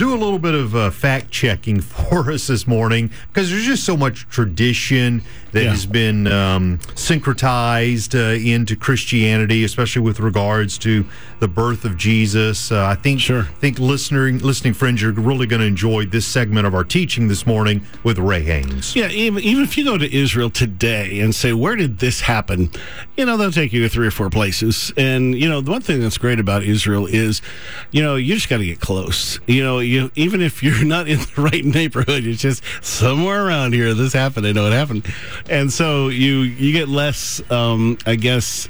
do a little bit of uh, fact checking for us this morning because there's just so much tradition that Yeah. has been um, syncretized uh, into Christianity, especially with regards to the birth of Jesus. Uh, I think Sure. think listening listening friends you're really going to enjoy this segment of our teaching this morning with Ray Haynes. Yeah, even, even if you go to Israel today and say, where did this happen? You know, they'll take you to three or four places. And, you know, the one thing that's great about Israel is, you know, you just got to get close. You know, you even if you're not in the right neighborhood, it's just somewhere around here, this happened, I know it happened. And so you, you get less, um, I guess,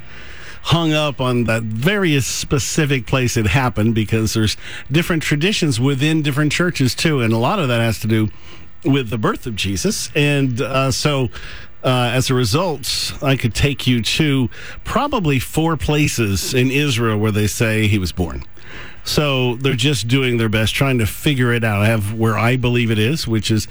hung up on that very specific place it happened because there's different traditions within different churches too and a lot of that has to do with the birth of jesus and uh, so uh, as a result, I could take you to probably four places in Israel where they say he was born. So they're just doing their best, trying to figure it out. I have where I believe it is, which is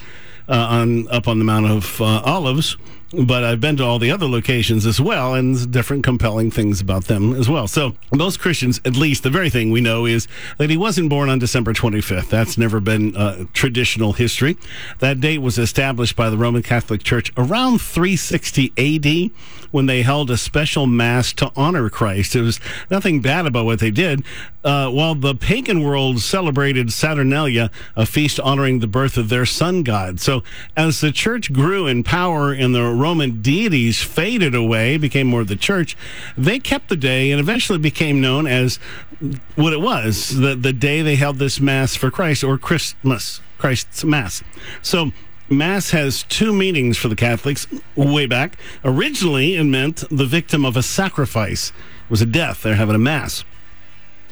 uh, on up on the Mount of uh, Olives. But I've been to all the other locations as well, and different compelling things about them as well. So most Christians, at least the very thing we know is that he wasn't born on December 25th. That's never been uh, traditional history. That date was established by the Roman Catholic Church around 360 AD when they held a special mass to honor Christ. It was nothing bad about what they did. Uh, while the pagan world celebrated Saturnalia, a feast honoring the birth of their sun god. So as the church grew in power in the Roman deities faded away, became more of the church, they kept the day and eventually became known as what it was the, the day they held this mass for Christ or Christmas, Christ's Mass. So Mass has two meanings for the Catholics way back. Originally, it meant the victim of a sacrifice. It was a death. They're having a Mass.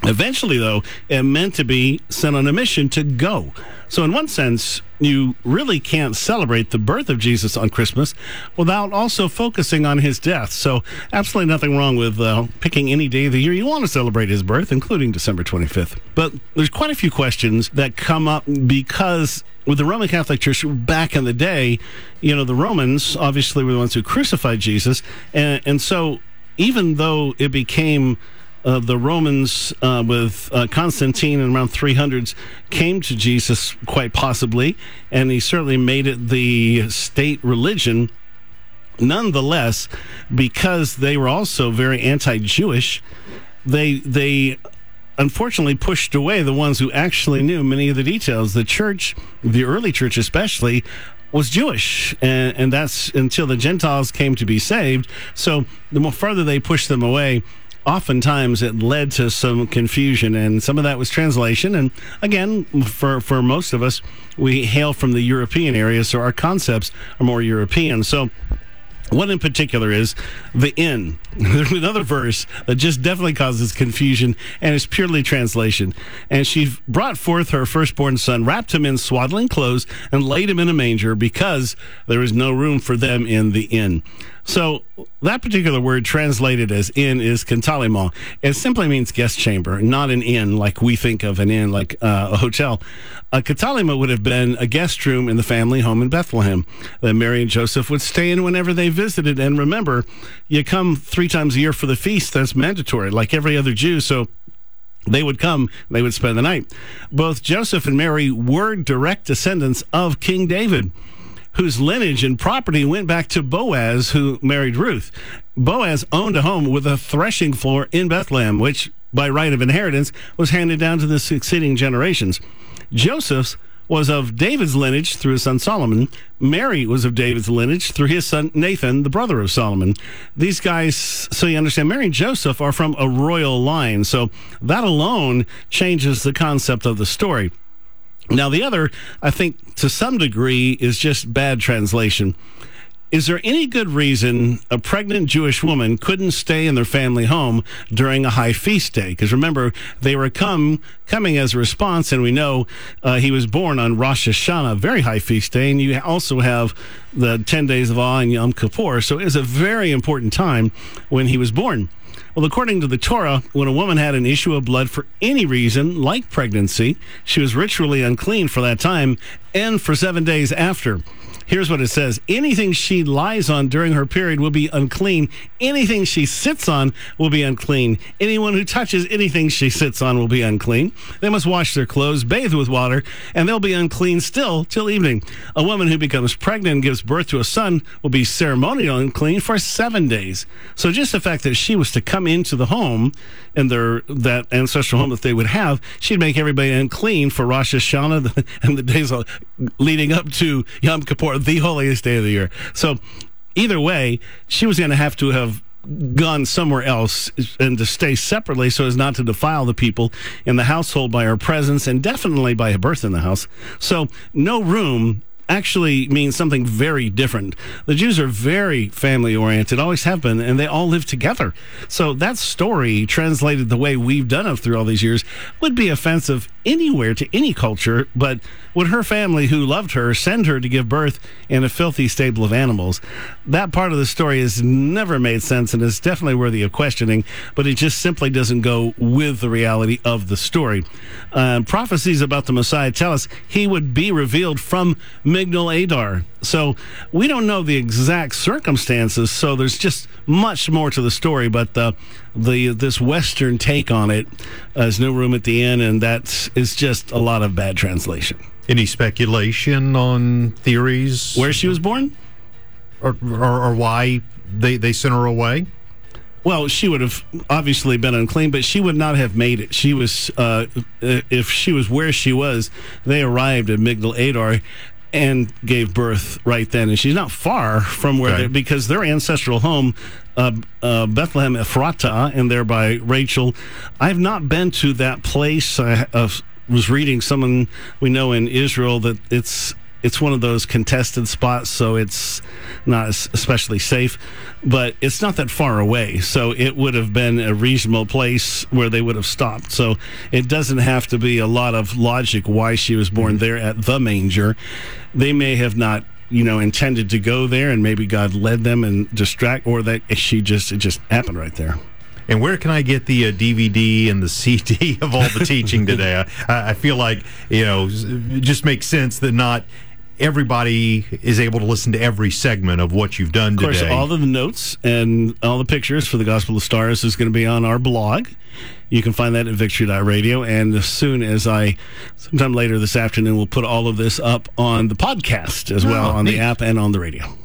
Eventually, though, it meant to be sent on a mission to go. So, in one sense, you really can't celebrate the birth of Jesus on Christmas without also focusing on his death. So, absolutely nothing wrong with uh, picking any day of the year you want to celebrate his birth, including December 25th. But there's quite a few questions that come up because with the Roman Catholic Church back in the day, you know, the Romans obviously were the ones who crucified Jesus. And, and so, even though it became uh, the Romans uh, with uh, Constantine in around 300s came to Jesus quite possibly, and he certainly made it the state religion. Nonetheless, because they were also very anti-Jewish, they they unfortunately pushed away the ones who actually knew many of the details. The church, the early church especially, was Jewish, and, and that's until the Gentiles came to be saved. So the more further they pushed them away, oftentimes it led to some confusion, and some of that was translation. And again, for for most of us, we hail from the European area, so our concepts are more European. So. One in particular is the inn. There's another verse that just definitely causes confusion and is purely translation. And she brought forth her firstborn son, wrapped him in swaddling clothes, and laid him in a manger because there was no room for them in the inn. So that particular word translated as inn is katalima. It simply means guest chamber, not an inn like we think of an inn, like uh, a hotel. A katalima would have been a guest room in the family home in Bethlehem that Mary and Joseph would stay in whenever they visited. And remember, you come three times a year for the feast. That's mandatory, like every other Jew. So they would come, they would spend the night. Both Joseph and Mary were direct descendants of King David whose lineage and property went back to Boaz, who married Ruth. Boaz owned a home with a threshing floor in Bethlehem, which, by right of inheritance, was handed down to the succeeding generations. Joseph's was of David's lineage through his son Solomon. Mary was of David's lineage through his son Nathan, the brother of Solomon. These guys, so you understand, Mary and Joseph are from a royal line. So that alone changes the concept of the story. Now, the other, I think, to some degree, is just bad translation. Is there any good reason a pregnant Jewish woman couldn't stay in their family home during a high feast day? Because remember, they were come coming as a response, and we know uh, he was born on Rosh Hashanah, very high feast day, and you also have the 10 days of awe and Yom Kippur. So it was a very important time when he was born. Well, according to the Torah, when a woman had an issue of blood for any reason, like pregnancy, she was ritually unclean for that time and for seven days after. Here's what it says Anything she lies on during her period will be unclean. Anything she sits on will be unclean. Anyone who touches anything she sits on will be unclean. They must wash their clothes, bathe with water, and they'll be unclean still till evening. A woman who becomes pregnant and gives birth to a son will be ceremonially unclean for seven days. So just the fact that she was to come into the home and their that ancestral home that they would have, she'd make everybody unclean for Rosh Hashanah and the days leading up to Yom Kippur, the holiest day of the year. So either way, she was going to have to have gone somewhere else and to stay separately so as not to defile the people in the household by her presence and definitely by her birth in the house. So no room actually means something very different. The Jews are very family oriented, always have been, and they all live together. So that story, translated the way we've done it through all these years, would be offensive anywhere to any culture. But would her family, who loved her, send her to give birth in a filthy stable of animals? That part of the story has never made sense and is definitely worthy of questioning, but it just simply doesn't go with the reality of the story. Uh, prophecies about the Messiah tell us he would be revealed from Migdal Adar. So we don't know the exact circumstances. So there's just much more to the story. But the the this Western take on it, uh, no room at the end, and that is just a lot of bad translation. Any speculation on theories where she was born, or or, or why they they sent her away? Well, she would have obviously been unclean, but she would not have made it. She was, uh, if she was where she was, they arrived at Migdal Adar and gave birth right then. And she's not far from where okay. they because their ancestral home, uh, uh, Bethlehem Ephratah, and thereby Rachel. I've not been to that place. I uh, was reading someone we know in Israel that it's it's one of those contested spots, so it's not especially safe, but it's not that far away. So it would have been a reasonable place where they would have stopped. So it doesn't have to be a lot of logic why she was born mm-hmm. there at the manger. They may have not you know intended to go there and maybe god led them and distract or that she just it just happened right there and where can I get the uh, DVD and the CD of all the teaching today? I, I, feel like you know, it just makes sense that not everybody is able to listen to every segment of what you've done of course, today. All of the notes and all the pictures for the Gospel of Stars is going to be on our blog. You can find that at victory.radio. And as soon as I, sometime later this afternoon, we'll put all of this up on the podcast as well, oh, on neat. the app and on the radio.